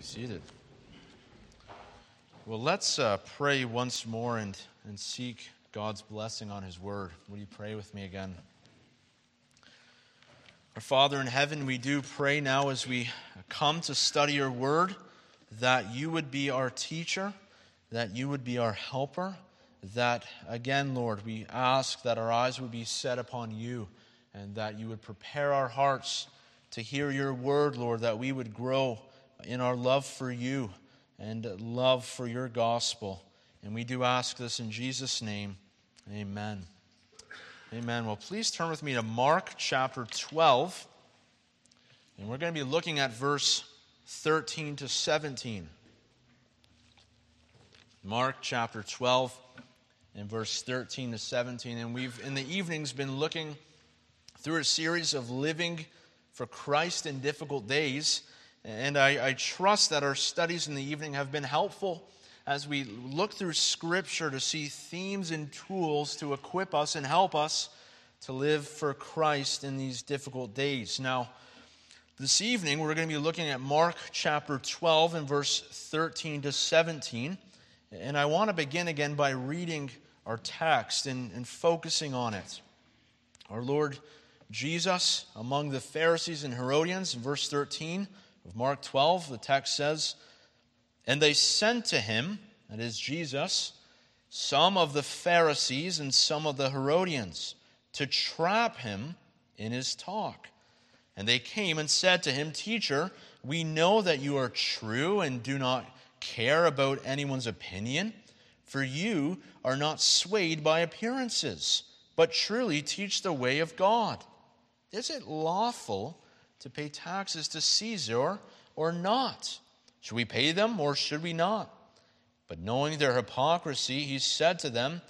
be seated. Well, let's uh, pray once more and, and seek God's blessing on His word. Will you pray with me again? Our Father in heaven, we do pray now as we come to study your word that you would be our teacher, that you would be our helper, that, again, Lord, we ask that our eyes would be set upon you and that you would prepare our hearts to hear your word, Lord, that we would grow in our love for you and love for your gospel. And we do ask this in Jesus' name. Amen. Amen. Well, please turn with me to Mark chapter 12. And we're going to be looking at verse 13 to 17. Mark chapter 12 and verse 13 to 17. And we've, in the evenings, been looking through a series of living for Christ in difficult days. And I, I, trust that our studies in the evening have been helpful as we look through Scripture to see themes and tools to equip us and help us to live for Christ in these difficult days. Now, this evening we're going to be looking at Mark chapter 12 and verse 13 to 17. And I want to begin again by reading our text and, and focusing on it. Our Lord Jesus among the Pharisees and Herodians. Verse 13 of Mark 12, the text says, And they sent to him, that is Jesus, some of the Pharisees and some of the Herodians to trap him in his talk. And they came and said to him, Teacher, we know that you are true and do not care about anyone's opinion, for you are not swayed by appearances, but truly teach the way of God. Is it lawful to pay taxes to Caesar or not? Should we pay them or should we not? But knowing their hypocrisy, he said to them,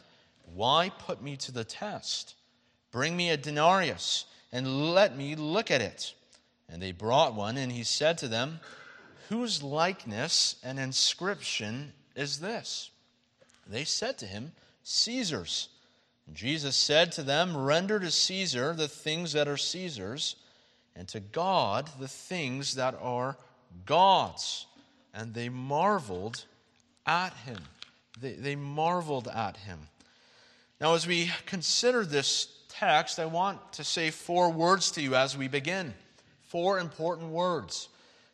Why put me to the test? Bring me a denarius and let me look at it. And they brought one, and he said to them, Whose likeness and inscription is this? They said to him, Caesar's. Jesus said to them, Render to Caesar the things that are Caesar's, and to God the things that are God's. And they marveled at him. They, they marveled at him. Now, as we consider this text, I want to say four words to you as we begin. Four important words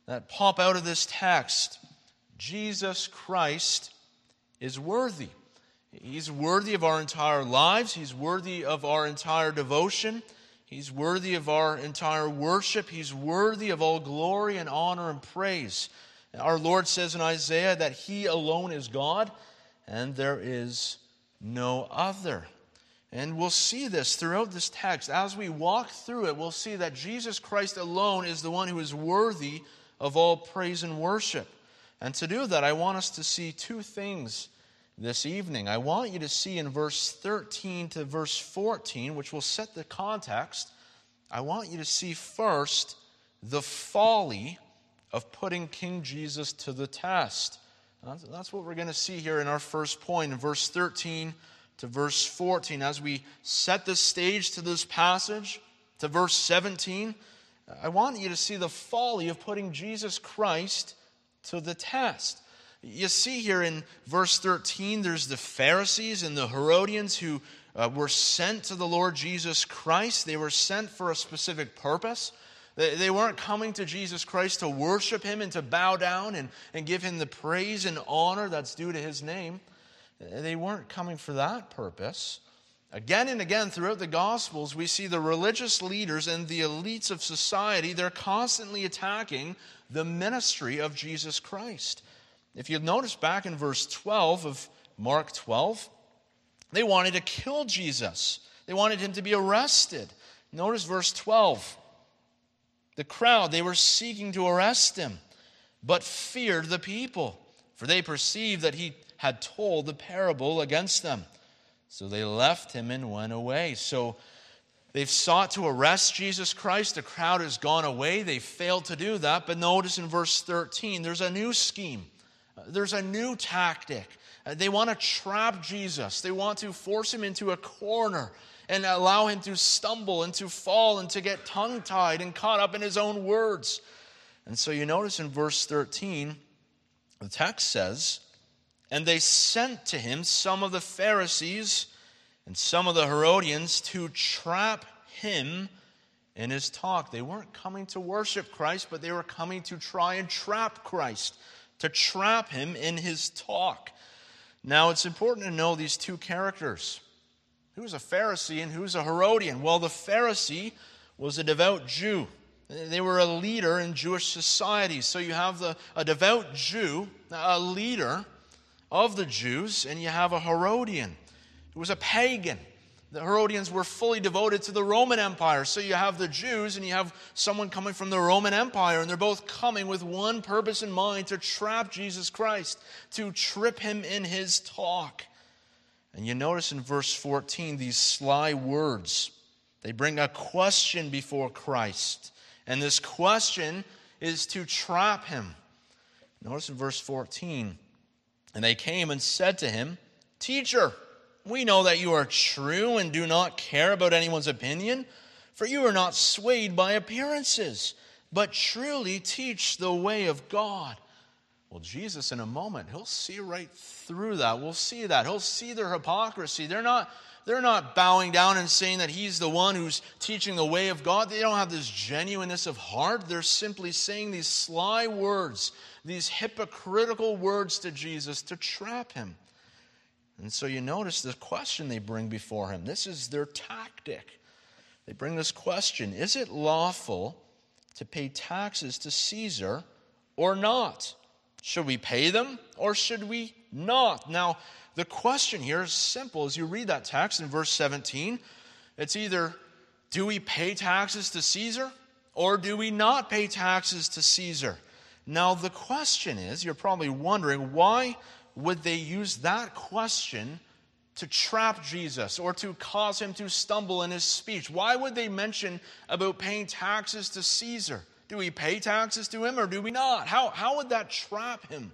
that pop out of this text. Jesus Christ is worthy. He's worthy of our entire lives. He's worthy of our entire devotion. He's worthy of our entire worship. He's worthy of all glory and honor and praise. Our Lord says in Isaiah that He alone is God and there is no other. And we'll see this throughout this text. As we walk through it, we'll see that Jesus Christ alone is the one who is worthy of all praise and worship. And to do that, I want us to see two things this evening. I want you to see in verse 13 to verse 14, which will set the context, I want you to see first the folly of putting King Jesus to the test. That's what we're going to see here in our first point in verse 13 to verse 14. As we set the stage to this passage, to verse 17, I want you to see the folly of putting Jesus Christ to the test. You see here in verse 13, there's the Pharisees and the Herodians who uh, were sent to the Lord Jesus Christ. They were sent for a specific purpose. They, they weren't coming to Jesus Christ to worship him and to bow down and, and give him the praise and honor that's due to his name. They weren't coming for that purpose. Again and again throughout the Gospels, we see the religious leaders and the elites of society, they're constantly attacking the ministry of Jesus Christ. If you notice back in verse 12 of Mark 12, they wanted to kill Jesus, they wanted him to be arrested. Notice verse 12. The crowd, they were seeking to arrest him, but feared the people, for they perceived that he had told the parable against them. So they left him and went away. So they've sought to arrest Jesus Christ. The crowd has gone away. They failed to do that. But notice in verse 13, there's a new scheme. There's a new tactic. Uh, they want to trap Jesus, they want to force him into a corner and allow him to stumble and to fall and to get tongue tied and caught up in his own words. And so you notice in verse 13, The text says, And they sent to him some of the Pharisees and some of the Herodians to trap him in his talk. They weren't coming to worship Christ, but they were coming to try and trap Christ, to trap him in his talk. Now, it's important to know these two characters. Who's a Pharisee and who's a Herodian? Well, the Pharisee was a devout Jew. They were a leader in Jewish society. So you have the, a devout Jew, a leader of the Jews, and you have a Herodian who was a pagan. The Herodians were fully devoted to the Roman Empire. So you have the Jews and you have someone coming from the Roman Empire, and they're both coming with one purpose in mind to trap Jesus Christ, to trip him in his talk. And you notice in verse 14 these sly words. They bring a question before Christ. And this question is to trap him. Notice in verse 14 And they came and said to him, Teacher, we know that you are true and do not care about anyone's opinion, for you are not swayed by appearances, but truly teach the way of God. Well, Jesus, in a moment, he'll see right through that. We'll see that. He'll see their hypocrisy. They're not, they're not bowing down and saying that he's the one who's teaching the way of God. They don't have this genuineness of heart. They're simply saying these sly words, these hypocritical words to Jesus to trap him. And so you notice the question they bring before him. This is their tactic. They bring this question Is it lawful to pay taxes to Caesar or not? Should we pay them or should we not? Now, the question here is simple. As you read that text in verse 17, it's either do we pay taxes to Caesar or do we not pay taxes to Caesar? Now, the question is you're probably wondering why would they use that question to trap Jesus or to cause him to stumble in his speech? Why would they mention about paying taxes to Caesar? Do we pay taxes to him or do we not? How, how would that trap him?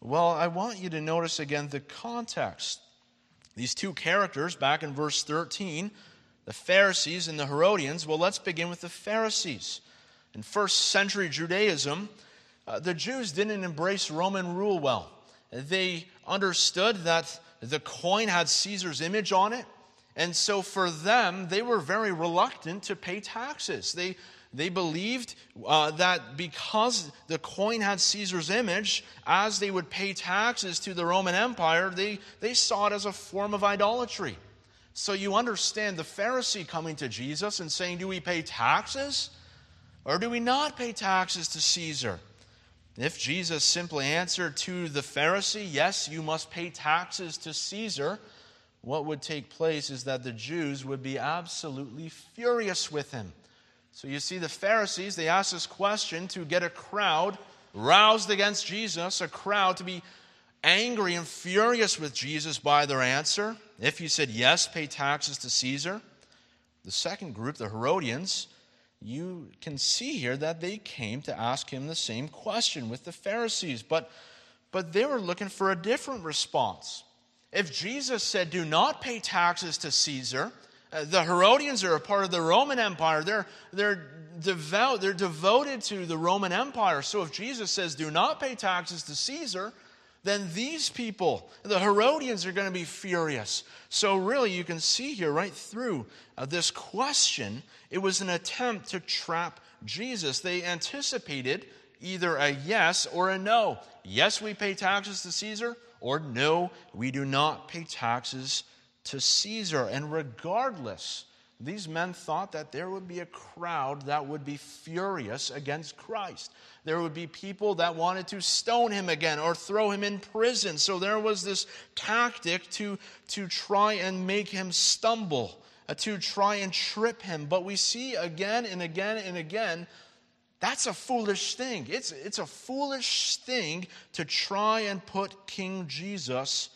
Well, I want you to notice again the context. These two characters back in verse 13, the Pharisees and the Herodians. Well, let's begin with the Pharisees. In first century Judaism, uh, the Jews didn't embrace Roman rule well they understood that the coin had Caesar's image on it. And so for them, they were very reluctant to pay taxes. They, they believed uh, that because the coin had Caesar's image, as they would pay taxes to the Roman Empire, they, they saw it as a form of idolatry. So you understand the Pharisee coming to Jesus and saying, Do we pay taxes or do we not pay taxes to Caesar? If Jesus simply answered to the Pharisee, Yes, you must pay taxes to Caesar, what would take place is that the Jews would be absolutely furious with him. So you see, the Pharisees, they asked this question to get a crowd roused against Jesus, a crowd to be angry and furious with Jesus by their answer. If he said, Yes, pay taxes to Caesar. The second group, the Herodians, you can see here that they came to ask him the same question with the Pharisees, but, but they were looking for a different response. If Jesus said, Do not pay taxes to Caesar, uh, the Herodians are a part of the Roman Empire. They're, they're devout, they're devoted to the Roman Empire. So if Jesus says, Do not pay taxes to Caesar, then these people, the Herodians, are going to be furious. So, really, you can see here right through uh, this question, it was an attempt to trap Jesus. They anticipated either a yes or a no. Yes, we pay taxes to Caesar, or no, we do not pay taxes to Caesar. And regardless, these men thought that there would be a crowd that would be furious against Christ. There would be people that wanted to stone him again or throw him in prison. So there was this tactic to, to try and make him stumble, uh, to try and trip him. But we see again and again and again that's a foolish thing. It's, it's a foolish thing to try and put King Jesus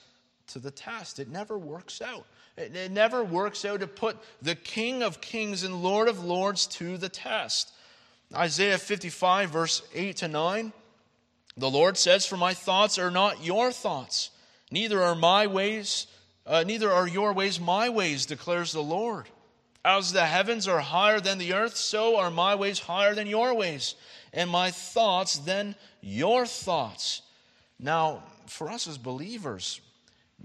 to the test. It never works out. It, never works out to put the King of Kings and Lord of Lords to the test. Isaiah 55, verse 8 to 9. The Lord says, For my thoughts are not your thoughts, neither are my ways, uh, neither are your ways my ways, declares the Lord. As the heavens are higher than the earth, so are my ways higher than your ways, and my thoughts than your thoughts. Now, for us as believers,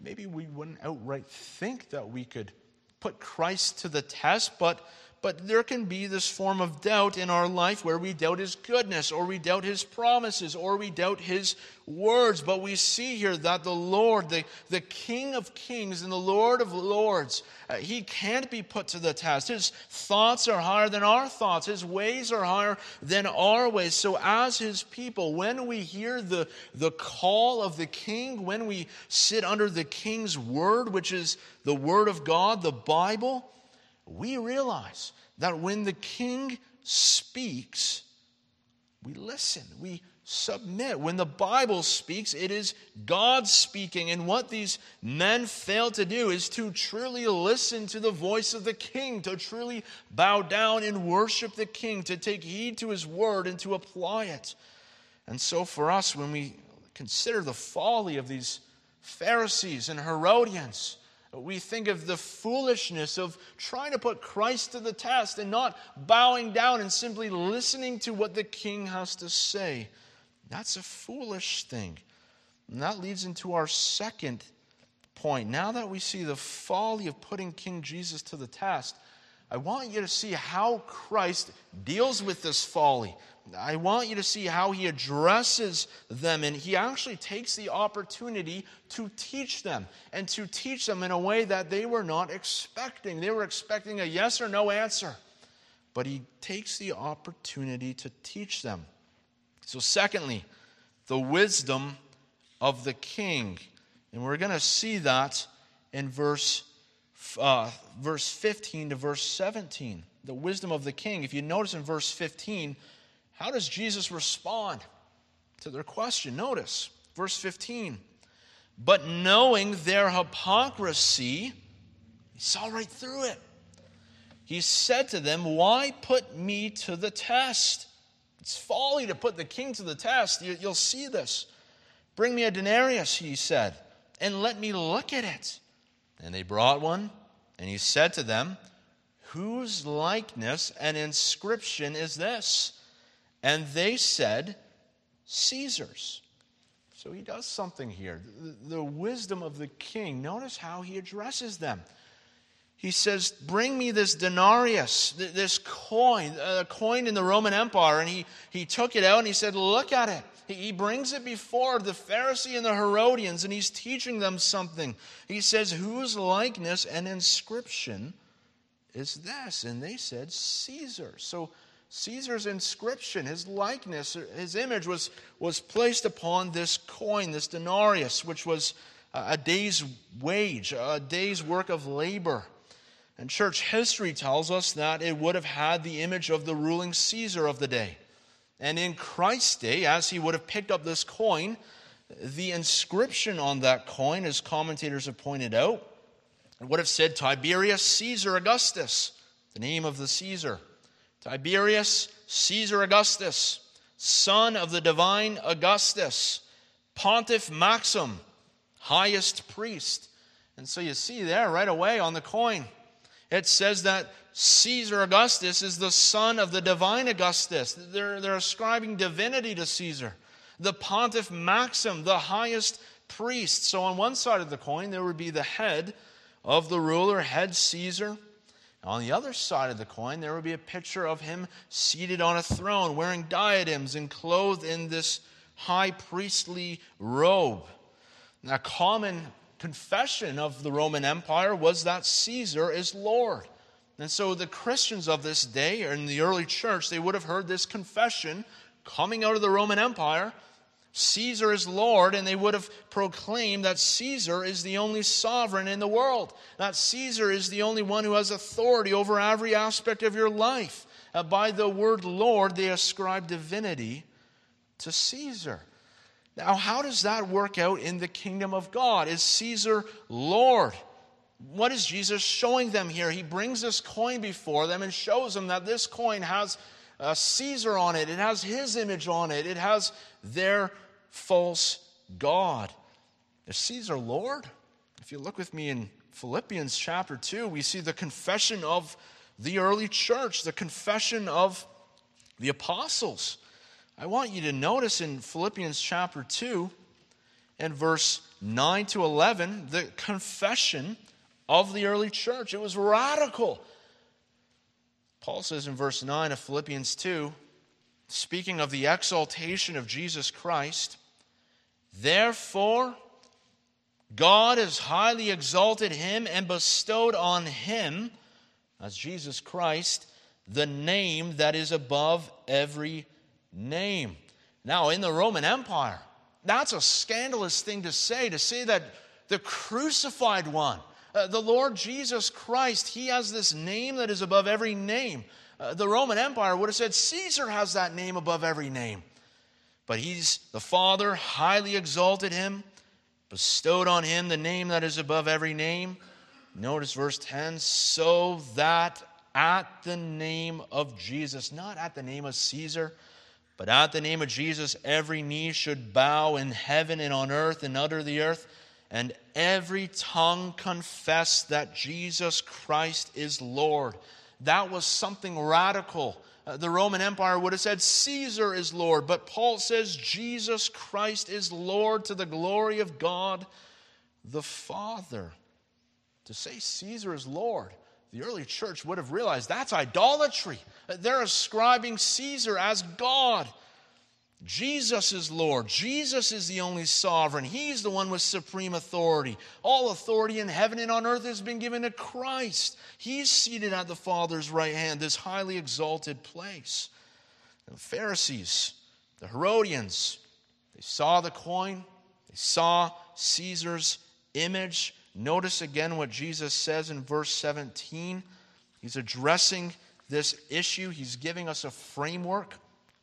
maybe we wouldn't outright think that we could put Christ to the test, but but there can be this form of doubt in our life where we doubt his goodness, or we doubt his promises, or we doubt his words. But we see here that the Lord, the, the King of kings and the Lord of lords, uh, he can't be put to the test. His thoughts are higher than our thoughts, his ways are higher than our ways. So, as his people, when we hear the, the call of the King, when we sit under the King's word, which is the word of God, the Bible, we realize that when the king speaks, we listen, we submit. When the Bible speaks, it is God speaking. And what these men fail to do is to truly listen to the voice of the king, to truly bow down and worship the king, to take heed to his word and to apply it. And so, for us, when we consider the folly of these Pharisees and Herodians, we think of the foolishness of trying to put Christ to the test and not bowing down and simply listening to what the king has to say. That's a foolish thing. And that leads into our second point. Now that we see the folly of putting King Jesus to the test, I want you to see how Christ deals with this folly. I want you to see how he addresses them, and he actually takes the opportunity to teach them, and to teach them in a way that they were not expecting. They were expecting a yes or no answer, but he takes the opportunity to teach them. So, secondly, the wisdom of the king. And we're going to see that in verse, uh, verse 15 to verse 17. The wisdom of the king. If you notice in verse 15, how does Jesus respond to their question? Notice verse 15. But knowing their hypocrisy, he saw right through it. He said to them, Why put me to the test? It's folly to put the king to the test. You, will see this. Bring me a denarius, he said, and let me look at it. And they brought one, and he said to them, Whose likeness and inscription is this? And they said, Caesar's. So he does something here. The, wisdom of the king, notice how he addresses them. He says, Bring me this denarius, this coin, uh, a coin in the Roman Empire. And he, he took it out and he said, Look at it. He, he brings it before the Pharisee and the Herodians and he's teaching them something. He says, Whose likeness and inscription is this? And they said, Caesar. So Caesar's inscription, his likeness, his image was, was placed upon this coin, this denarius, which was a day's wage, a day's work of labor. And church history tells us that it would have had the image of the ruling Caesar of the day. And in Christ's day, as he would have picked up this coin, the inscription on that coin, as commentators have pointed out, would have said Tiberius Caesar Augustus, the name of the Caesar. Tiberius Caesar Augustus, son of the divine Augustus, Pontiff Maxim, highest priest. And so you see there right away on the coin, it says that Caesar Augustus is the son of the divine Augustus. They're, they're ascribing divinity to Caesar. The Pontiff Maxim, the highest priest. So on one side of the coin, there would be the head of the ruler, head Caesar. On the other side of the coin, there would be a picture of him seated on a throne, wearing diadems and clothed in this high priestly robe. A common confession of the Roman Empire was that Caesar is Lord. And so the Christians of this day, or in the early church, they would have heard this confession coming out of the Roman Empire Caesar is Lord, and they would have proclaimed that Caesar is the only sovereign in the world, that Caesar is the only one who has authority over every aspect of your life. Uh, by the word Lord, they ascribe divinity to Caesar. Now, how does that work out in the kingdom of God? Is Caesar Lord? What is Jesus showing them here? He brings this coin before them and shows them that this coin has a Caesar on it, it has his image on it, it has their false God. Is Caesar Lord? If you look with me in Philippians chapter 2, we see the confession of the early church, the confession of the apostles. I want you to notice in Philippians chapter 2, and verse 9 to 11, the confession of the early church. It was radical. Paul says in verse 9 of Philippians 2, speaking of the exaltation of Jesus Christ, therefore, God has highly exalted him and bestowed on him, as Jesus Christ, the name that is above every name. Now, in the Roman Empire, that's a scandalous thing to say, to say that the crucified one, uh, the Lord Jesus Christ, he has this name that is above every name. Uh, the Roman Empire would have said Caesar has that name above every name. But he's the Father, highly exalted him, bestowed on him the name that is above every name. Notice verse 10 so that at the name of Jesus, not at the name of Caesar, but at the name of Jesus, every knee should bow in heaven and on earth and under the earth, and every tongue confess that Jesus Christ is Lord. That was something radical. Uh, the Roman Empire would have said Caesar is Lord, but Paul says Jesus Christ is Lord to the glory of God the Father. To say Caesar is Lord the early church would have realized that's idolatry. They're ascribing Caesar as God. Jesus is Lord. Jesus is the only sovereign. He's the one with supreme authority. All authority in heaven and on earth has been given to Christ. He's seated at the Father's right hand, this highly exalted place. the Pharisees, the Herodians, they saw the coin, they saw Caesar's image, Notice again what Jesus says in verse 17. He's addressing this issue, he's giving us a framework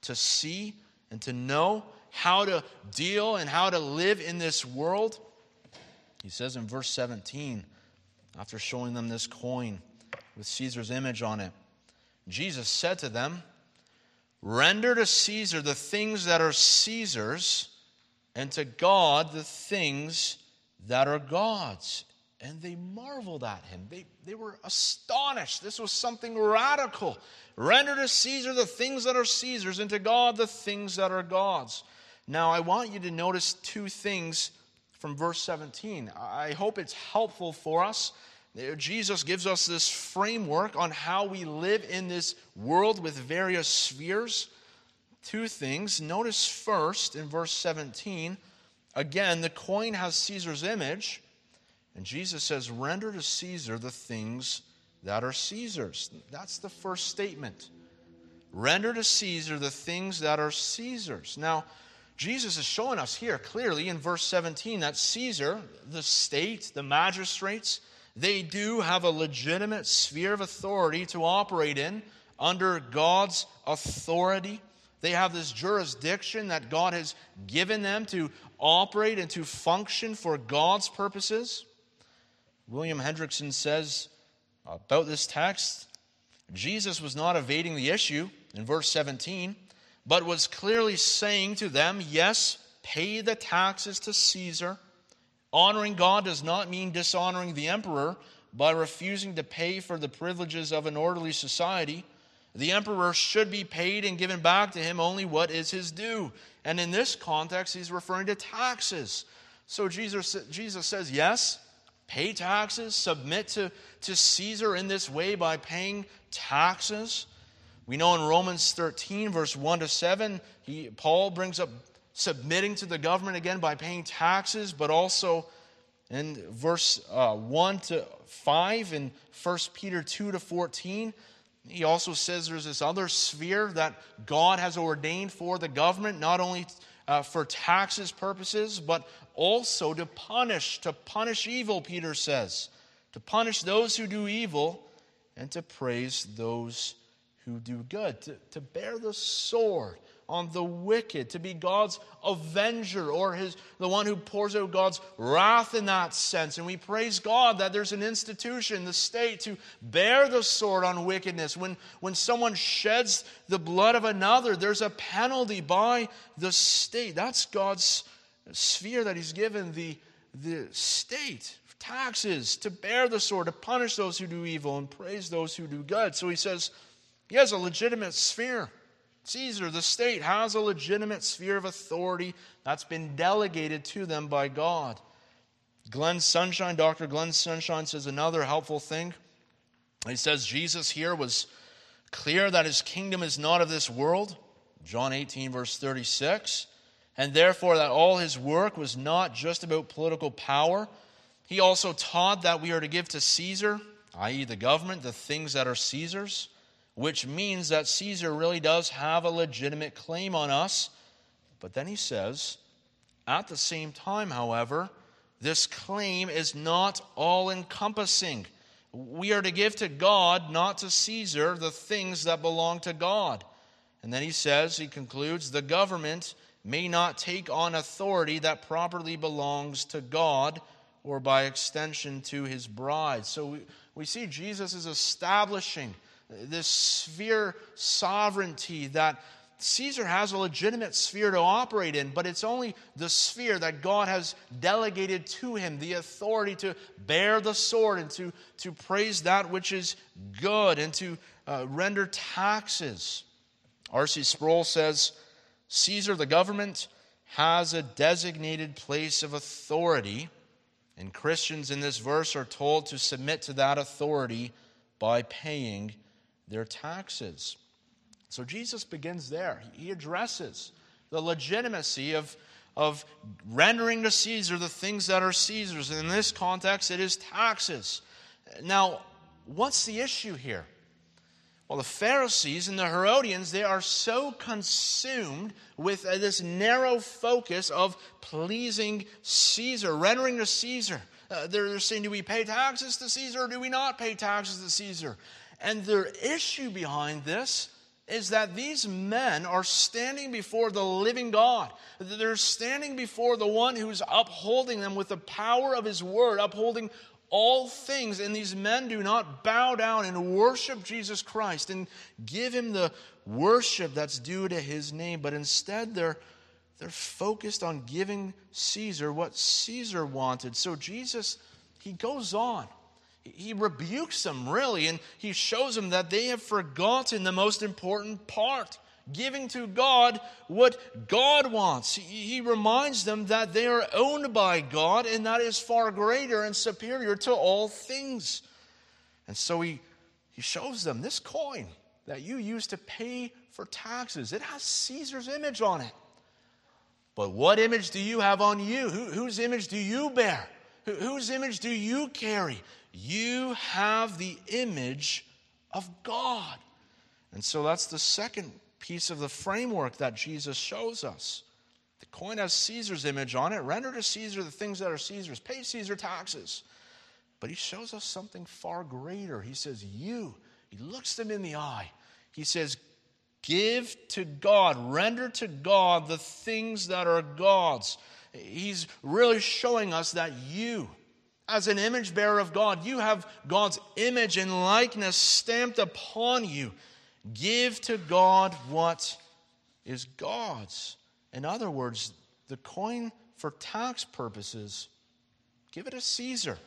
to see and to know how to deal and how to live in this world. He says in verse 17, after showing them this coin with Caesar's image on it, Jesus said to them, Render to Caesar the things that are Caesar's, and to God the things that are God's. And they marveled at him. They, they were astonished. This was something radical. Render to Caesar the things that are Caesar's, and to God the things that are God's. Now, I want you to notice two things from verse 17. I hope it's helpful for us. Jesus gives us this framework on how we live in this world with various spheres. Two things. Notice first in verse 17 Again, the coin has Caesar's image, and Jesus says, Render to Caesar the things that are Caesar's. That's the first statement. Render to Caesar the things that are Caesar's. Now, Jesus is showing us here clearly in verse 17 that Caesar, the state, the magistrates, they do have a legitimate sphere of authority to operate in under God's authority. They have this jurisdiction that God has given them to operate and to function for God's purposes. William Hendriksen says about this text Jesus was not evading the issue in verse 17, but was clearly saying to them, Yes, pay the taxes to Caesar. Honoring God does not mean dishonoring the emperor by refusing to pay for the privileges of an orderly society. The emperor should be paid and given back to him only what is his due. And in this context, he's referring to taxes. So Jesus, Jesus says, yes, pay taxes, submit to, to Caesar in this way by paying taxes. We know in Romans 13, verse 1 to 7, he, Paul brings up submitting to the government again by paying taxes, but also in verse uh, 1 to 5 in 1 Peter 2 to 14 he also says there's this other sphere that God has ordained for the government, not only uh, for taxes purposes, but also to punish, to punish evil, Peter says, to punish those who do evil and to praise those who do good, to, to bear the sword on the wicked, to be God's avenger or his, the one who pours out God's wrath in that sense. And we praise God that there's an institution, the state, to bear the sword on wickedness. When, when someone sheds the blood of another, there's a penalty by the state. That's God's sphere that He's given the, the state. Taxes to bear the sword, to punish those who do evil and praise those who do good. So he says he has a legitimate sphere. Caesar, the state, has a legitimate sphere of authority that's been delegated to them by God. Glenn Sunshine, Dr. Glenn Sunshine says another helpful thing. He says Jesus here was clear that his kingdom is not of this world, John 18, verse 36, and therefore that all his work was not just about political power. He also taught that we are to give to Caesar, i.e., the government, the things that are Caesar's which means that Caesar really does have a legitimate claim on us. But then he says, at the same time, however, this claim is not all encompassing. We are to give to God, not to Caesar, the things that belong to God. And then he says, he concludes, the government may not take on authority that properly belongs to God or by extension to his bride. So we, we see Jesus is establishing this sphere sovereignty that Caesar has a legitimate sphere to operate in, but it's only the sphere that God has delegated to him the authority to bear the sword and to, to praise that which is good and to uh, render taxes. R.C. Sproul says Caesar, the government, has a designated place of authority, and Christians in this verse are told to submit to that authority by paying their taxes. So Jesus begins there. He addresses the legitimacy of, of rendering to Caesar the things that are Caesar's. And in this context, it is taxes. Now, what's the issue here? Well, the Pharisees and the Herodians, they are so consumed with this narrow focus of pleasing Caesar, rendering to Caesar. Uh, they're, they're saying, do we pay taxes to Caesar or do we not pay taxes to Caesar? And the issue behind this is that these men are standing before the living God. They're standing before the one who's upholding them with the power of his word, upholding all things. And these men do not bow down and worship Jesus Christ and give him the worship that's due to his name, but instead they're, they're focused on giving Caesar what Caesar wanted. So Jesus, he goes on he rebukes them, really, and he shows them that they have forgotten the most important part giving to God what God wants. He reminds them that they are owned by God, and that is far greater and superior to all things. And so he, he shows them this coin that you use to pay for taxes, it has Caesar's image on it. But what image do you have on you? Who, whose image do you bear? Who, whose image do you carry? You have the image of God. And so that's the second piece of the framework that Jesus shows us. The coin has Caesar's image on it. Render to Caesar the things that are Caesar's. Pay Caesar taxes. But he shows us something far greater. He says, You. He looks them in the eye. He says, Give to God, render to God the things that are God's. He's really showing us that you, as an image bearer of God, you have God's image and likeness stamped upon you. Give to God what is God's. In other words, the coin for tax purposes, give it to Caesar.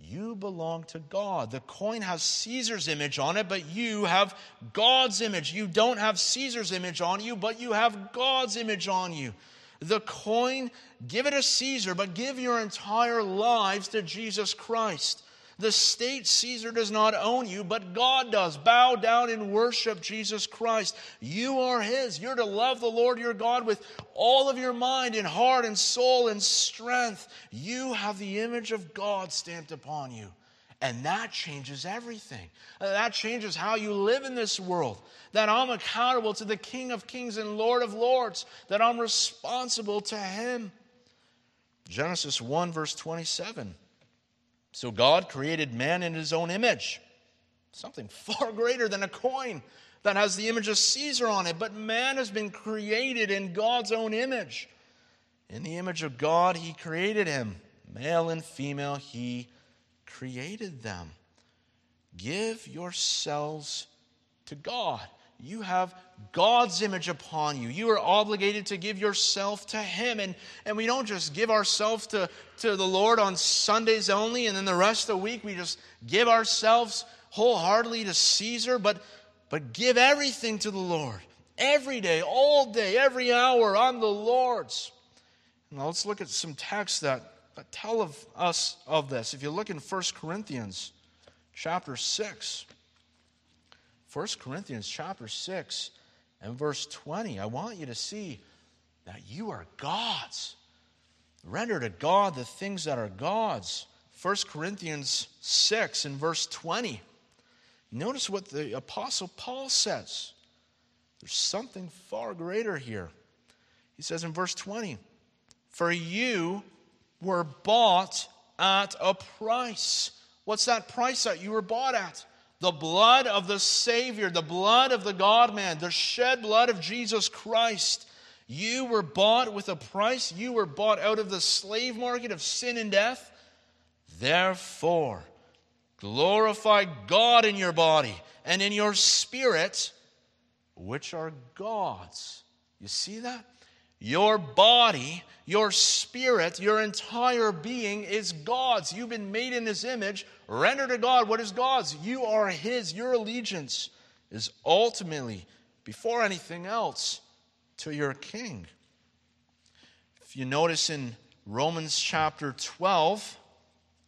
You belong to God. The coin has Caesar's image on it, but you have God's image. You don't have Caesar's image on you, but you have God's image on you. The coin, give it to Caesar, but give your entire lives to Jesus Christ. The state Caesar does not own you, but God does. Bow down and worship Jesus Christ. You are His. You're to love the Lord your God with all of your mind and heart and soul and strength. You have the image of God stamped upon you. And that changes everything. Uh, that changes how you live in this world. That I'm accountable to the King of Kings and Lord of Lords. That I'm responsible to Him. Genesis 1, verse 27. So God created man in His own image. Something far greater than a coin that has the image of Caesar on it. But man has been created in God's own image. In the image of God, He created him. Male and female, He created them. Give yourselves to God. You have God's image upon you. You are obligated to give yourself to Him. And, and we don't just give ourselves to, to the Lord on Sundays only, and then the rest of the week we just give ourselves wholeheartedly to Caesar. But but give everything to the Lord. Every day, all day, every hour on the Lord's. Now let's look at some texts that, that tell of us of this. If you look in 1 Corinthians chapter 6, 1 Corinthians chapter 6 and verse 20, I want you to see that you are God's. Render to God the things that are God's. 1 Corinthians 6 and verse 20. Notice what the Apostle Paul says. There's something far greater here. He says in verse 20, For you were bought at a price. What's that price that you were bought at? The blood of the Savior, the blood of the God man, the shed blood of Jesus Christ. You were bought with a price. You were bought out of the slave market of sin and death. Therefore, glorify God in your body and in your spirit, which are God's. You see that? Your body, your spirit, your entire being is God's. You've been made in His image. Render to God what is God's. You are His. Your allegiance is ultimately, before anything else, to your King. If you notice in Romans chapter 12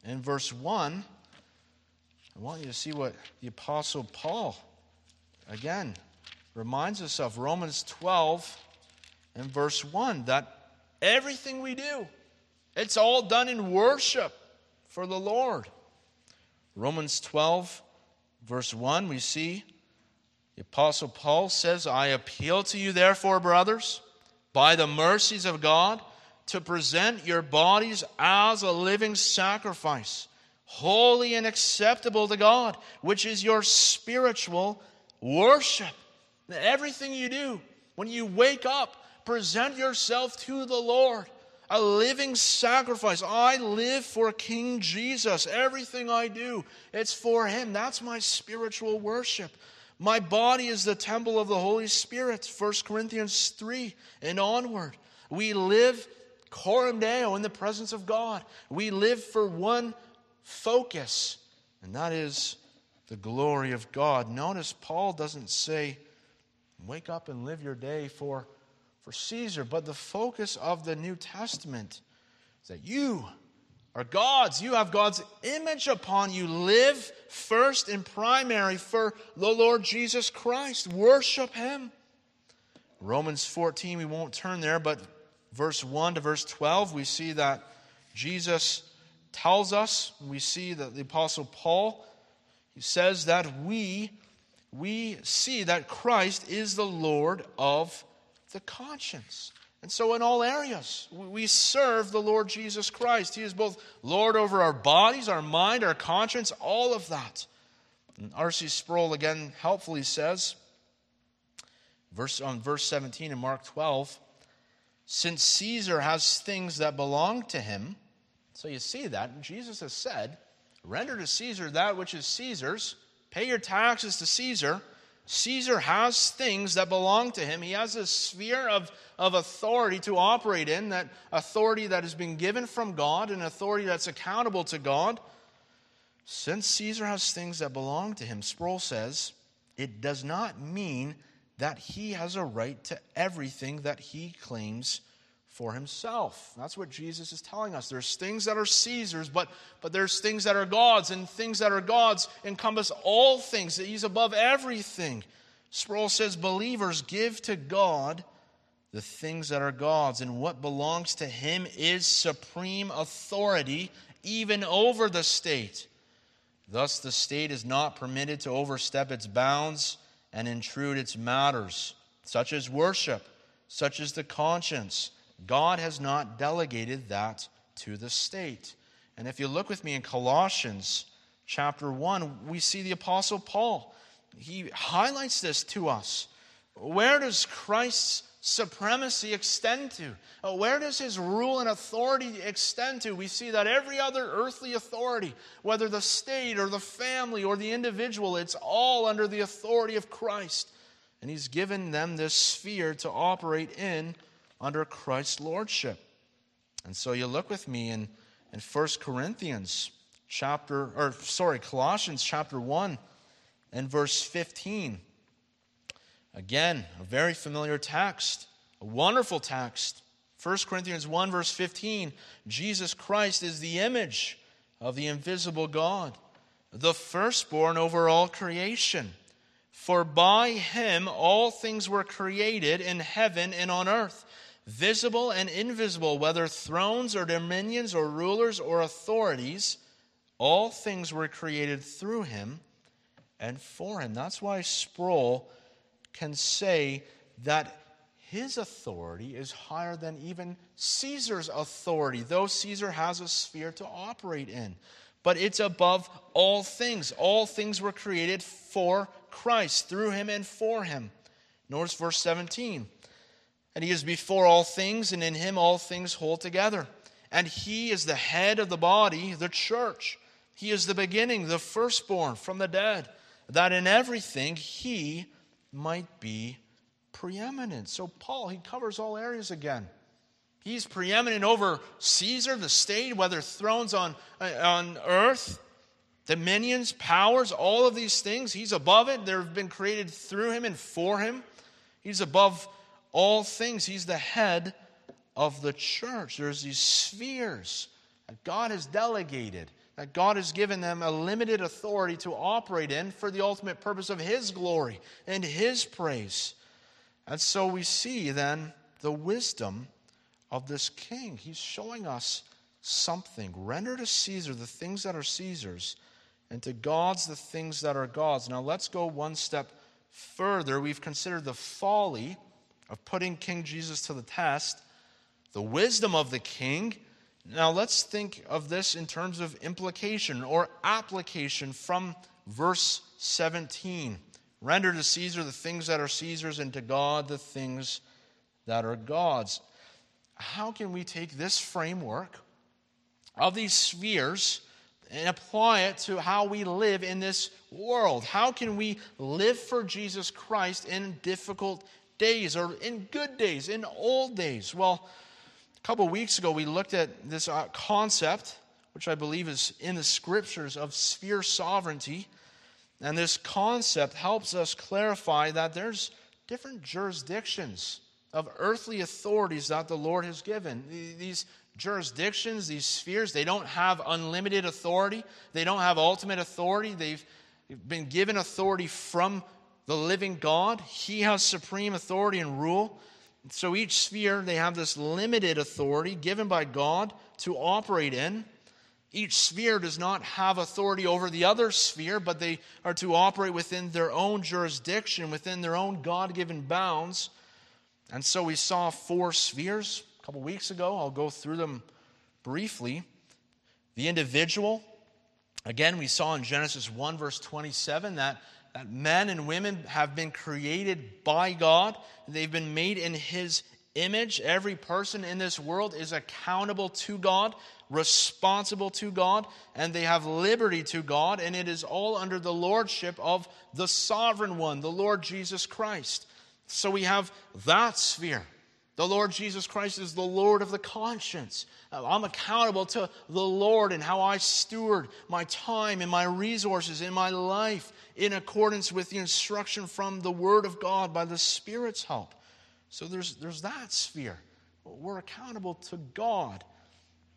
and verse 1, I want you to see what the Apostle Paul, again, reminds us of. Romans 12 and verse 1 that everything we do, it's all done in worship for the Lord. Romans 12, verse 1, we see the Apostle Paul says, I appeal to you, therefore, brothers, by the mercies of God, to present your bodies as a living sacrifice holy and acceptable to God, which is your spiritual worship. Everything you do, when you wake up, present yourself to the Lord, a living sacrifice. I live for King Jesus. Everything I do, it's for Him. That's my spiritual worship. My body is the temple of the Holy Spirit, 1 Corinthians 3 and onward. We live coram deo in the presence of God. We live for one focus, and that is the glory of God. Notice Paul doesn't say, wake up and live your day for, for Caesar, but the focus of the New Testament is that you are God's. You have God's image upon you. Live first and primary for the Lord Jesus Christ. Worship Him. Romans 14, we won't turn there, but verse 1 to verse 12, we see that Jesus tells us, we see that the Apostle Paul, he says that we, we see that Christ is the Lord of the conscience. And so, in all areas, we serve the Lord Jesus Christ. He is both Lord over our bodies, our mind, our conscience, all of that. And R.C. Sproul again helpfully says, verse, on verse 17 in Mark 12, since Caesar has things that belong to him, so you see that. Jesus has said, Render to Caesar that which is Caesar's, pay your taxes to Caesar. Caesar has things that belong to him. He has a sphere of, of authority to operate in, that authority that has been given from God, an authority that's accountable to God. Since Caesar has things that belong to him, Sproul says, it does not mean that he has a right to everything that he claims for himself. That's what Jesus is telling us. There's things that are Caesar's, but, but there's things that are God's, and things that are God's encompass all things. He's above everything. Sproul says believers give to God the things that are God's, and what belongs to Him is supreme authority, even over the state. Thus, the state is not permitted to overstep its bounds and intrude its matters, such as worship, such as the conscience God has not delegated that to the state. And if you look with me in Colossians chapter 1, we see the Apostle Paul. He highlights this to us. Where does Christ's supremacy extend to? Uh, where does his rule and authority extend to? We see that every other earthly authority, whether the state or the family or the individual, it's all under the authority of Christ. And he's given them this sphere to operate in under Christ's lordship. And so you look with me in, in 1 Corinthians chapter, or sorry, Colossians chapter 1 and verse 15. Again, a very familiar text, a wonderful text. 1 Corinthians 1, verse 15 Jesus Christ is the image of the invisible God, the firstborn over all creation. For by him all things were created in heaven and on earth, visible and invisible, whether thrones or dominions or rulers or authorities. All things were created through him and for him. That's why Sproul can say that his authority is higher than even Caesar's authority, though Caesar has a sphere to operate in. But it's above all things. All things were created for Christ, through him and for him. Notice verse 17. And he is before all things, and in him all things hold together. And he is the head of the body, the church. He is the beginning, the firstborn from the dead, that in everything he might be preeminent. So, Paul, he covers all areas again. He's preeminent over Caesar, the state, whether thrones on, uh, on earth, dominions, powers, all of these things. He's above it. They've been created through him and for him. He's above all things. He's the head of the church. There's these spheres that God has delegated, that God has given them a limited authority to operate in for the ultimate purpose of His glory and His praise. And so we see then the wisdom of this king. He's showing us something. Render to Caesar the things that are Caesar's, and to God's the things that are God's. Now let's go one step further. We've considered the folly of putting King Jesus to the test, the wisdom of the king. Now let's think of this in terms of implication or application from verse 17. Render to Caesar the things that are Caesar's, and to God the things that are God's. How can we take this framework of these spheres and apply it to how we live in this world. How can we live for Jesus Christ in difficult days or in good days, in old days? Well, a couple weeks ago, we looked at this uh, concept, which I believe is in the scriptures, of sphere sovereignty. And this concept helps us clarify that there's different jurisdictions of earthly authorities that the Lord has given. These jurisdictions, these spheres, they don't have unlimited authority. They don't have ultimate authority. They've been given authority from the living God. He has supreme authority and rule. So each sphere, they have this limited authority given by God to operate in. Each sphere does not have authority over the other sphere, but they are to operate within their own jurisdiction, within their own God given bounds. And so we saw four spheres a couple weeks ago. I'll go through them briefly. The individual, again, we saw in Genesis 1, verse 27, that, that men and women have been created by God. They've been made in His image. Every person in this world is accountable to God, responsible to God, and they have liberty to God, and it is all under the lordship of the sovereign one, the Lord Jesus Christ. So we have that sphere. The Lord Jesus Christ is the Lord of the conscience. I'm accountable to the Lord and how I steward my time and my resources in my life in accordance with the instruction from the Word of God by the Spirit's help. So there's, there's that sphere. We're accountable to God.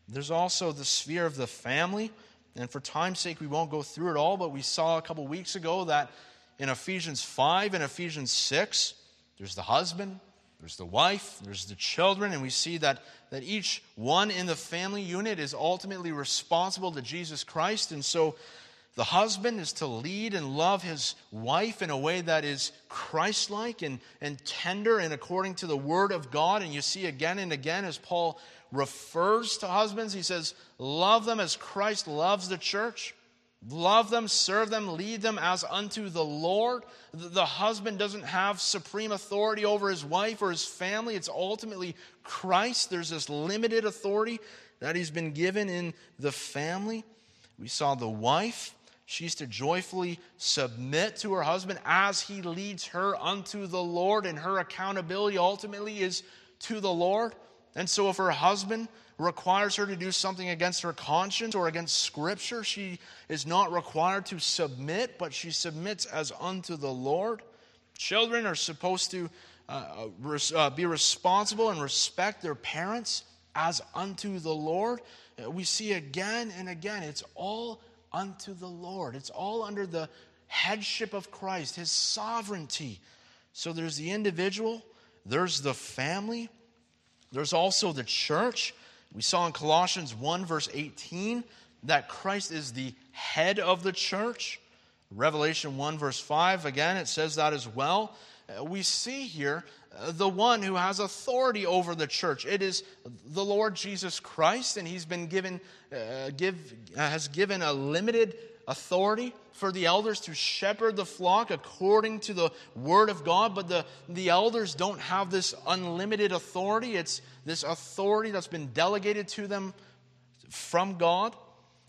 There's also the sphere of the family. And for time's sake, we won't go through it all, but we saw a couple weeks ago that in Ephesians 5 and Ephesians 6, there's the husband, there's the wife, there's the children, and we see that, that each one in the family unit is ultimately responsible to Jesus Christ. And so the husband is to lead and love his wife in a way that is Christ like and, and tender and according to the word of God. And you see again and again as Paul refers to husbands, he says, Love them as Christ loves the church. Love them, serve them, lead them as unto the Lord. The husband doesn't have supreme authority over his wife or his family. It's ultimately Christ. There's this limited authority that he's been given in the family. We saw the wife. She's to joyfully submit to her husband as he leads her unto the Lord, and her accountability ultimately is to the Lord. And so, if her husband requires her to do something against her conscience or against Scripture. She is not required to submit, but she submits as unto the Lord. Children are supposed to uh, res- uh, be responsible and respect their parents as unto the Lord. Uh, we see again and again, it's all unto the Lord. It's all under the headship of Christ, his sovereignty. So there's the individual, there's the family, there's also the church. We saw in Colossians 1, verse 18, that Christ is the head of the church. Revelation 1, verse 5, again, it says that as well. Uh, we see here uh, the one who has authority over the church. It is the Lord Jesus Christ, and he's been given, uh, give, uh, has given a limited authority for the elders to shepherd the flock according to the word of God, but the, the elders don't have this unlimited authority. It's this authority that's been delegated to them from God.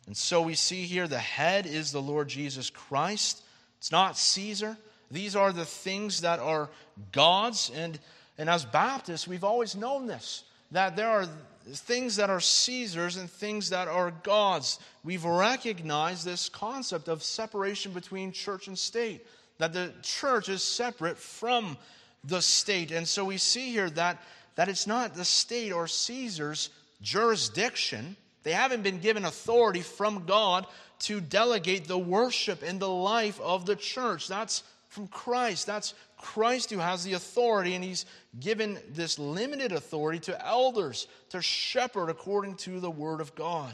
And so we see here the head is the Lord Jesus Christ. It's not Caesar. These are the things that are God's. And, and as Baptists, we've always known this that there are things that are Caesar's and things that are God's. We've recognized this concept of separation between church and state, that the church is separate from the state. And so we see here that, that it's not the state or Caesar's jurisdiction. They haven't been given authority from God to delegate the worship and the life of the church. That's from Christ. That's Christ who has the authority, and he's given this limited authority to elders to shepherd according to the word of God.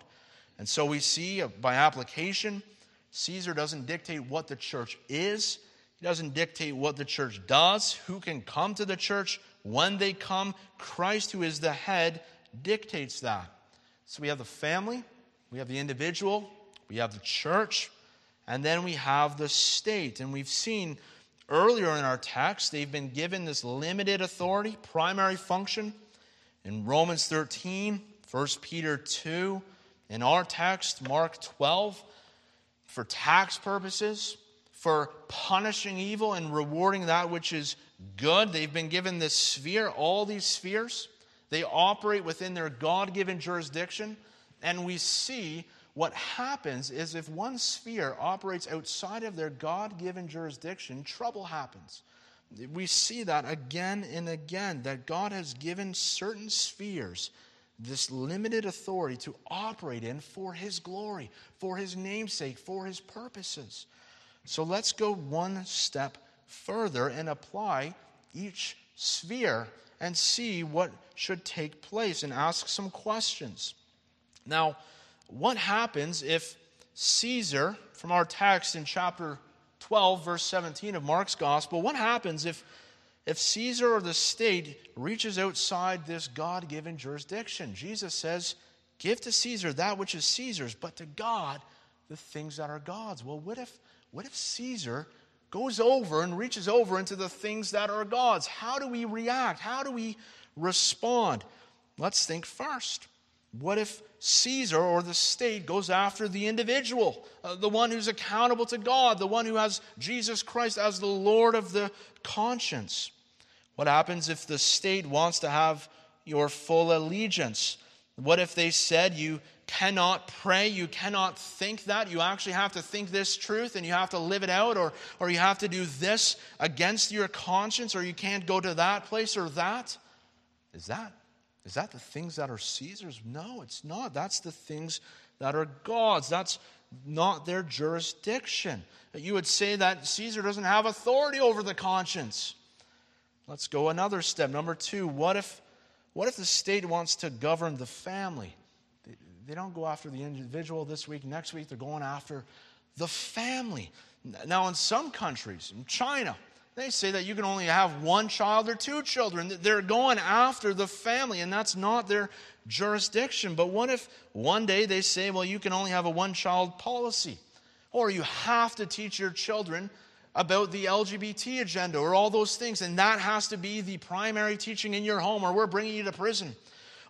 And so we see uh, by application, Caesar doesn't dictate what the church is, he doesn't dictate what the church does, who can come to the church, when they come. Christ, who is the head, dictates that. So we have the family, we have the individual, we have the church, and then we have the state. And we've seen Earlier in our text, they've been given this limited authority, primary function. In Romans 13, 1 Peter 2, in our text, Mark 12, for tax purposes, for punishing evil and rewarding that which is good. They've been given this sphere, all these spheres. They operate within their God given jurisdiction. And we see what happens is if one sphere operates outside of their God given jurisdiction, trouble happens. We see that again and again that God has given certain spheres this limited authority to operate in for His glory, for His namesake, for His purposes. So let's go one step further and apply each sphere and see what should take place and ask some questions. Now, what happens if Caesar, from our text in chapter 12, verse 17 of Mark's gospel, what happens if, if Caesar or the state reaches outside this God given jurisdiction? Jesus says, Give to Caesar that which is Caesar's, but to God the things that are God's. Well, what if, what if Caesar goes over and reaches over into the things that are God's? How do we react? How do we respond? Let's think first. What if Caesar or the state goes after the individual, uh, the one who's accountable to God, the one who has Jesus Christ as the Lord of the conscience? What happens if the state wants to have your full allegiance? What if they said you cannot pray, you cannot think that, you actually have to think this truth and you have to live it out, or, or you have to do this against your conscience, or you can't go to that place or that? Is that is that the things that are Caesar's? No, it's not. That's the things that are God's. That's not their jurisdiction. You would say that Caesar doesn't have authority over the conscience. Let's go another step. Number two, what if, what if the state wants to govern the family? They, they don't go after the individual this week, next week, they're going after the family. Now, in some countries, in China, they say that you can only have one child or two children. They're going after the family, and that's not their jurisdiction. But what if one day they say, well, you can only have a one child policy? Or you have to teach your children about the LGBT agenda or all those things, and that has to be the primary teaching in your home, or we're bringing you to prison.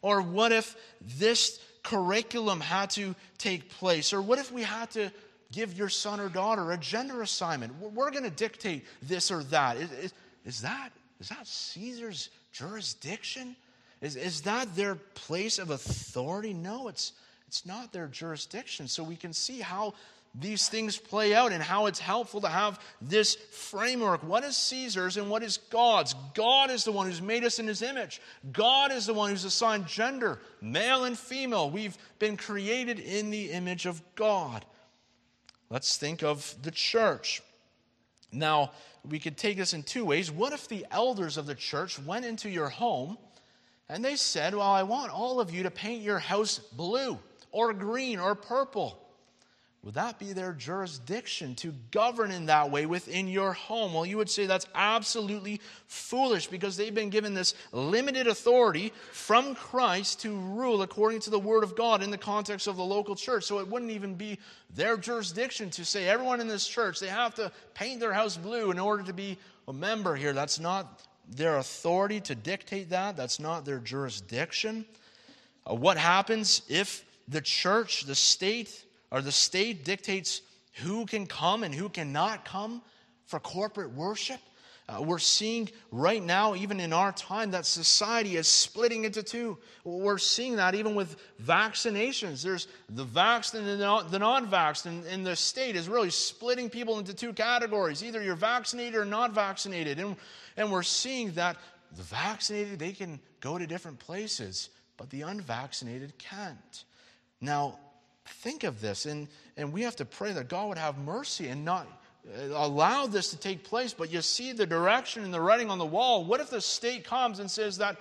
Or what if this curriculum had to take place? Or what if we had to give your son or daughter a gender assignment. We're going to dictate this or that. Is, is, is, that. is that Caesar's jurisdiction? Is, is that their place of authority? No, it's, it's not their jurisdiction. So we can see how these things play out and how it's helpful to have this framework. What is Caesar's and what is God's? God is the one who's made us in his image. God is the one who's assigned gender, male and female. We've been created in the image of God. Let's think of the church. Now, we could take this in two ways. What if the elders of the church went into your home and they said, Well, I want all of you to paint your house blue or green or purple? Would that be their jurisdiction to govern in that way within your home? Well, you would say that's absolutely foolish because they've been given this limited authority from Christ to rule according to the Word of God in the context of the local church. So it wouldn't even be their jurisdiction to say everyone in this church, they have to paint their house blue in order to be a member here. That's not their authority to dictate that, that's not their jurisdiction. Uh, what happens if the church, the state, or the state dictates who can come and who cannot come for corporate worship. Uh, we're seeing right now, even in our time, that society is splitting into two. We're seeing that even with vaccinations. There's the vaxxed and the non vaxxed, and, and the state is really splitting people into two categories either you're vaccinated or not vaccinated. And, and we're seeing that the vaccinated, they can go to different places, but the unvaccinated can't. Now, think of this, and, and we have to pray that God would have mercy and not uh, allow this to take place. But you see the direction and the writing on the wall. What if the state comes and says that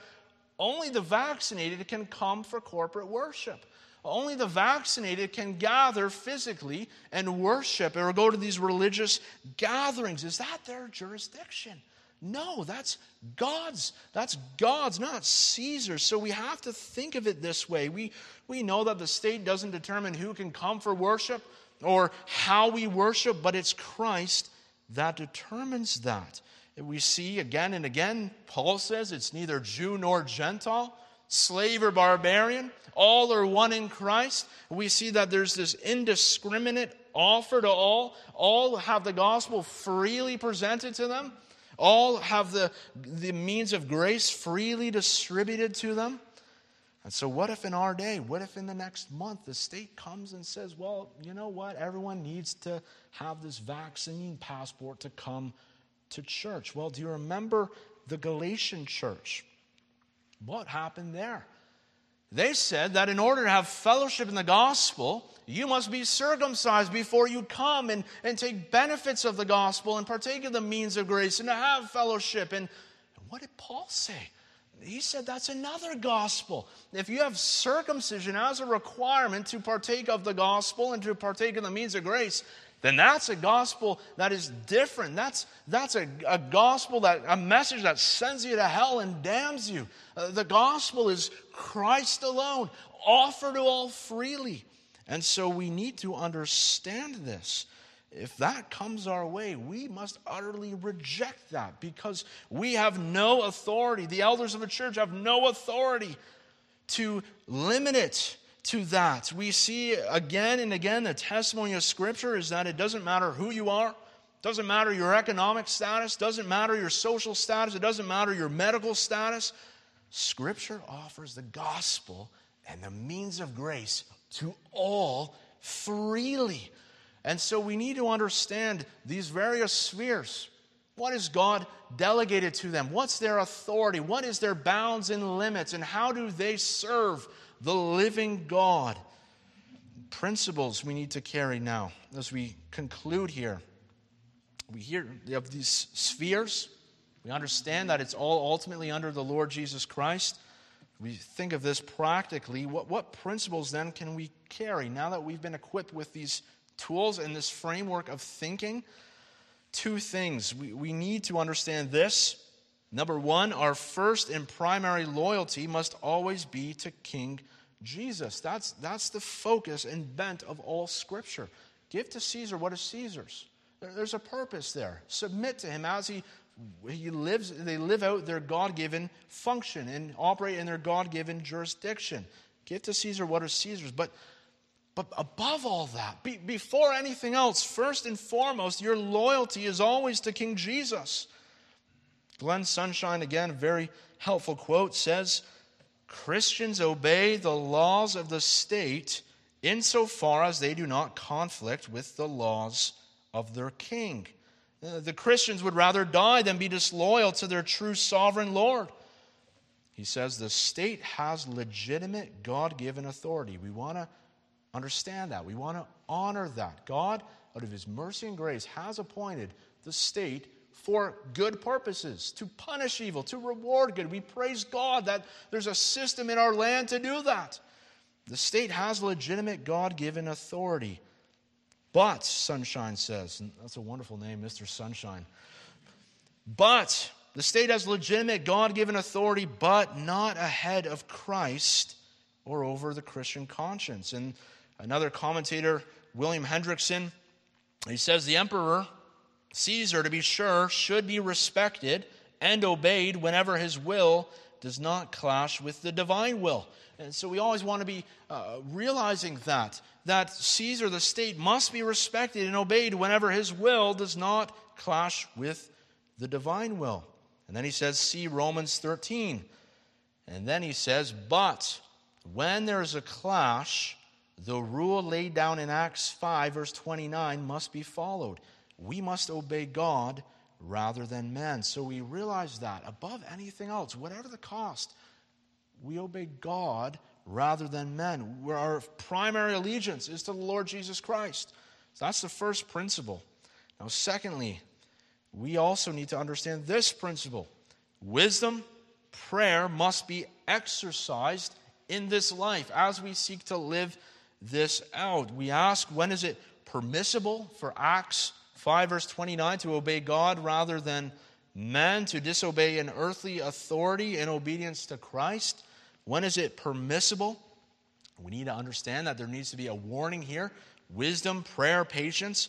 only the vaccinated can come for corporate worship? Only the vaccinated can gather physically and worship or go to these religious gatherings. Is that their jurisdiction? No, that's God's. That's God's, not Caesar's. So we have to think of it this way. We, we know that the state doesn't determine who can come for worship or how we worship, but it's Christ that determines that. We see again and again, Paul says it's neither Jew nor Gentile, slave or barbarian, all are one in Christ. We see that there's this indiscriminate offer to all, all have the gospel freely presented to them. All have the, the means of grace freely distributed to them. And so, what if in our day, what if in the next month, the state comes and says, well, you know what? Everyone needs to have this vaccine passport to come to church. Well, do you remember the Galatian church? What happened there? They said that in order to have fellowship in the gospel, you must be circumcised before you come and, and take benefits of the gospel and partake of the means of grace and to have fellowship. And, and what did Paul say? He said that's another gospel. If you have circumcision as a requirement to partake of the gospel and to partake of the means of grace, then that's a gospel that is different. That's, that's a, a gospel, that a message that sends you to hell and damns you. Uh, the gospel is Christ alone, offered to all freely. And so we need to understand this. If that comes our way, we must utterly reject that because we have no authority. The elders of the church have no authority to limit it to that. We see again and again the testimony of Scripture is that it doesn't matter who you are, doesn't matter your economic status, doesn't matter your social status, it doesn't matter your medical status. Scripture offers the gospel and the means of grace to all freely. And so we need to understand these various spheres. What is God delegated to them? What's their authority? What is their bounds and limits? And how do they serve the living God? Principles we need to carry now as we conclude here. We hear of these spheres. We understand that it's all ultimately under the Lord Jesus Christ. We think of this practically. What, what principles then can we carry now that we've been equipped with these tools and this framework of thinking? Two things. We, we need to understand this. Number one, our first and primary loyalty must always be to King Jesus. That's, that's the focus and bent of all Scripture. Give to Caesar what is Caesar's. There's a purpose there. Submit to him as he he lives, they live out their God given function and operate in their God given jurisdiction. Give to Caesar what is Caesar's. But, but above all that, be, before anything else, first and foremost, your loyalty is always to King Jesus. Glenn Sunshine, again, very helpful quote, says Christians obey the laws of the state insofar as they do not conflict with the laws of their king. Uh, the Christians would rather die than be disloyal to their true sovereign Lord. He says the state has legitimate God given authority. We want to understand that. We want to honor that. God, out of his mercy and grace, has appointed the state for good purposes, to punish evil, to reward good. We praise God that there's a system in our land to do that. The state has legitimate God given authority. But, Sunshine says, and that's a wonderful name, Mr. Sunshine. But, the state has legitimate God given authority, but not ahead of Christ or over the Christian conscience. And another commentator, William Hendriksen, he says the emperor, Caesar, to be sure, should be respected and obeyed whenever his will does not clash with the divine will. And so we always want to be uh, realizing that, that Caesar, the state, must be respected and obeyed whenever his will does not clash with the divine will. And then he says, see Romans 13. And then he says, but when there is a clash, the rule laid down in Acts 5, verse 29, must be followed. We must obey God rather than men. So we realize that above anything else, whatever the cost, we obey God rather than men. Where our primary allegiance is to the Lord Jesus Christ. So that's the first principle. Now, secondly, we also need to understand this principle wisdom, prayer must be exercised in this life as we seek to live this out. We ask, when is it permissible for Acts 5, verse 29, to obey God rather than men, to disobey an earthly authority in obedience to Christ? When is it permissible? We need to understand that there needs to be a warning here wisdom, prayer, patience.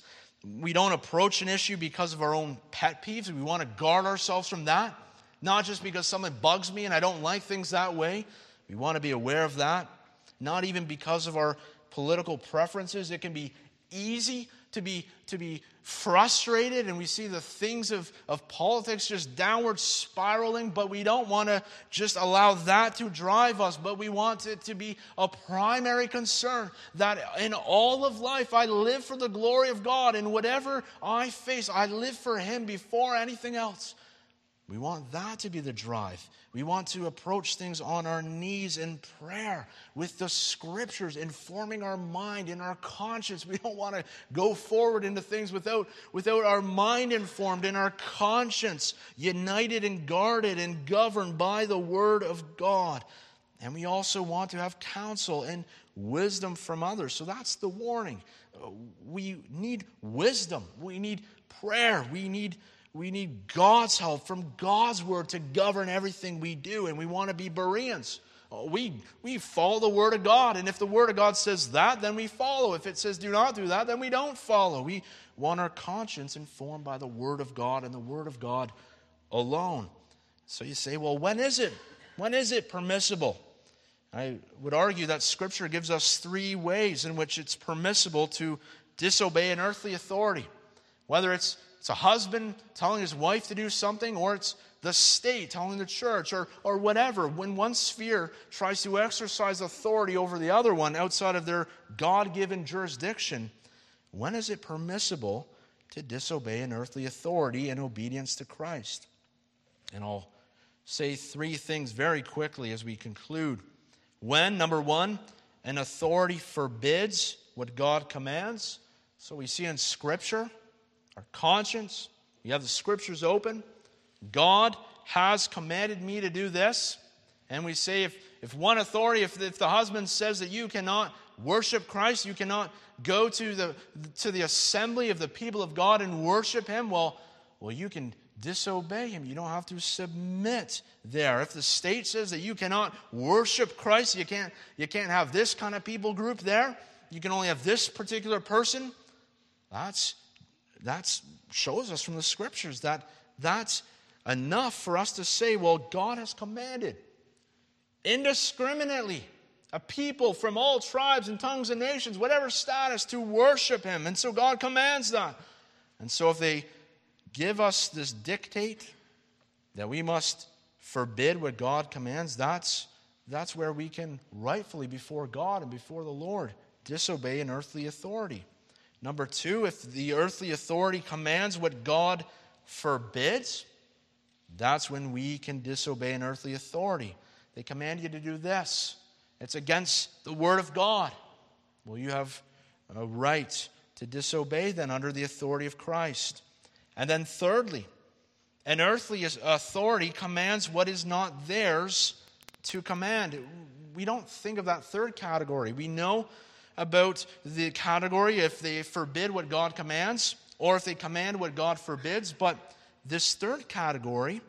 We don't approach an issue because of our own pet peeves. We want to guard ourselves from that, not just because something bugs me and I don't like things that way. We want to be aware of that, not even because of our political preferences. It can be easy to be, to be frustrated and we see the things of, of politics just downward spiraling, but we don't want to just allow that to drive us, but we want it to be a primary concern that in all of life I live for the glory of God. and whatever I face, I live for Him before anything else. We want that to be the drive. We want to approach things on our knees in prayer with the scriptures informing our mind and our conscience. We don't want to go forward into things without, without our mind informed and our conscience united and guarded and governed by the Word of God. And we also want to have counsel and wisdom from others. So that's the warning. Uh, we need wisdom, we need prayer, we need we need God's help from God's word to govern everything we do, and we want to be Bereans. Uh, we, we follow the Word of God, and if the Word of God says that, then we follow. If it says do not do that, then we don't follow. We want our conscience informed by the Word of God and the Word of God alone. So you say, well, when is it? When is it permissible? I would argue that Scripture gives us three ways in which it's permissible to disobey an earthly authority. Whether it's it's a husband telling his wife to do something, or it's the state telling the church, or, or whatever. When one sphere tries to exercise authority over the other one outside of their God given jurisdiction, when is it permissible to disobey an earthly authority in obedience to Christ? And I'll say three things very quickly as we conclude. When, number one, an authority forbids what God commands. So we see in Scripture our conscience. you have the scriptures open. God has commanded me to do this. And we say, if, if one authority, if, if the husband says that you cannot worship Christ, you cannot go to the, to the assembly of the people of God and worship Him, well, well, you can disobey Him. You don't have to submit there. If the state says that you cannot worship Christ, you can't, you can't have this kind of people group there, you can only have this particular person, that's that shows us from the scriptures that that's enough for us to say, well, God has commanded indiscriminately a people from all tribes and tongues and nations, whatever status, to worship Him. And so God commands that. And so if they give us this dictate that we must forbid what God commands, that's, that's where we can rightfully, before God and before the Lord, disobey an earthly authority. Number two, if the earthly authority commands what God forbids, that's when we can disobey an earthly authority. They command you to do this, it's against the Word of God. Well, you have a right to disobey then under the authority of Christ. And then, thirdly, an earthly authority commands what is not theirs to command. We don't think of that third category. We know about the category if they forbid what God commands or if they command what God forbids, but this third category,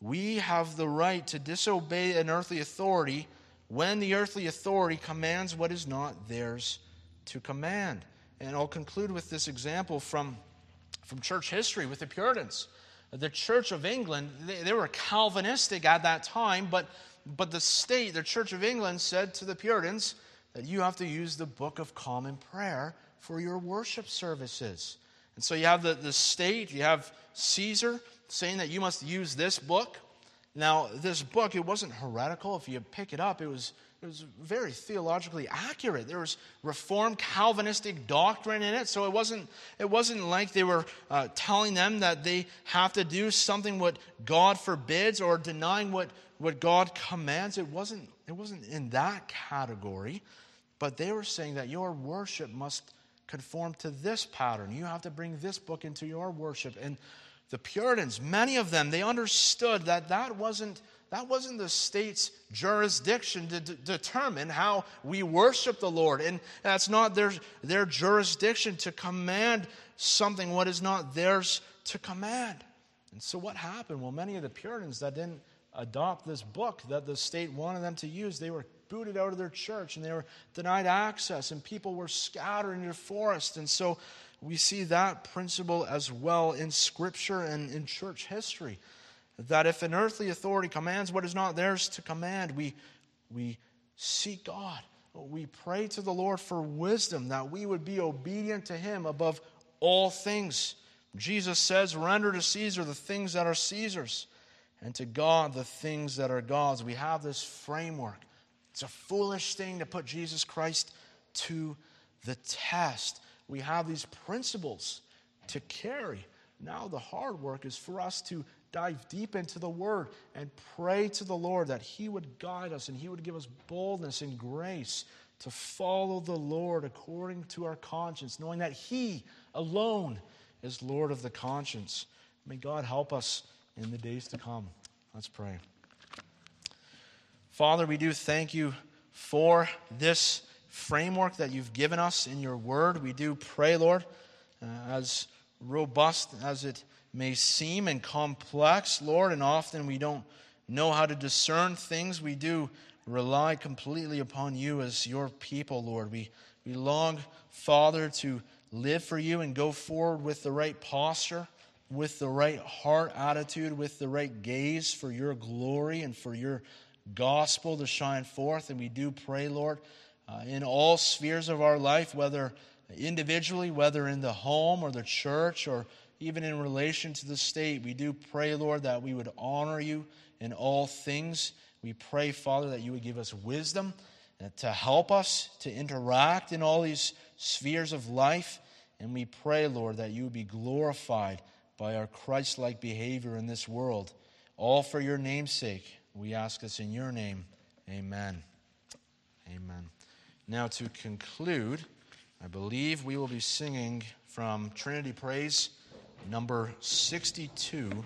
we have the right to disobey an earthly authority when the earthly authority commands what is not theirs to command. And I'll conclude with this example from, from church history with the Puritans. The Church of England, they, they were Calvinistic at that time, but, but the state, the Church of England, said to the Puritans that you have to use the Book of Common Prayer for your worship services. And so you have the, the state, you have Caesar saying that you must use this book. Now, this book, it wasn't heretical. If you pick it up, it was it was very theologically accurate. There was Reformed Calvinistic doctrine in it, so it wasn't, it wasn't like they were uh, telling them that they have to do something what God forbids or denying what, what God commands. It wasn't, it wasn't in that category, but they were saying that your worship must conform to this pattern. You have to bring this book into your worship. And the Puritans, many of them, they understood that that wasn't that wasn't the state's jurisdiction to d- determine how we worship the Lord. And that's not their, their jurisdiction to command something what is not theirs to command. And so what happened? Well, many of the Puritans that didn't adopt this book that the state wanted them to use, they were booted out of their church and they were denied access, and people were scattered in the forest. And so we see that principle as well in Scripture and in church history that if an earthly authority commands what is not theirs to command, we, we seek God. We pray to the Lord for wisdom that we would be obedient to Him above all things. Jesus says, Render to Caesar the things that are Caesar's, and to God the things that are God's. We have this framework. It's a foolish thing to put Jesus Christ to the test. We have these principles to carry. Now, the hard work is for us to dive deep into the Word and pray to the Lord that He would guide us and He would give us boldness and grace to follow the Lord according to our conscience, knowing that He alone is Lord of the conscience. May God help us in the days to come. Let's pray. Father, we do thank you for this framework that you've given us in your word. We do pray, Lord, uh, as robust as it may seem and complex, Lord, and often we don't know how to discern things. We do rely completely upon you as your people, Lord. We, we long, Father, to live for you and go forward with the right posture, with the right heart attitude, with the right gaze for your glory and for your gospel to shine forth. And we do pray, Lord, uh, in all spheres of our life, whether individually, whether in the home or the church or even in relation to the state. We do pray, Lord, that we would honor you in all things. We pray, Father, that you would give us wisdom to help us to interact in all these spheres of life. And we pray, Lord, that you would be glorified by our Christ like behavior in this world. All for your name's sake. We ask this in your name. Amen. Amen. Now, to conclude, I believe we will be singing from Trinity Praise Number 62,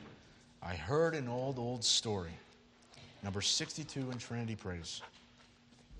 I heard an old, old story. Number 62 in Trinity Praise.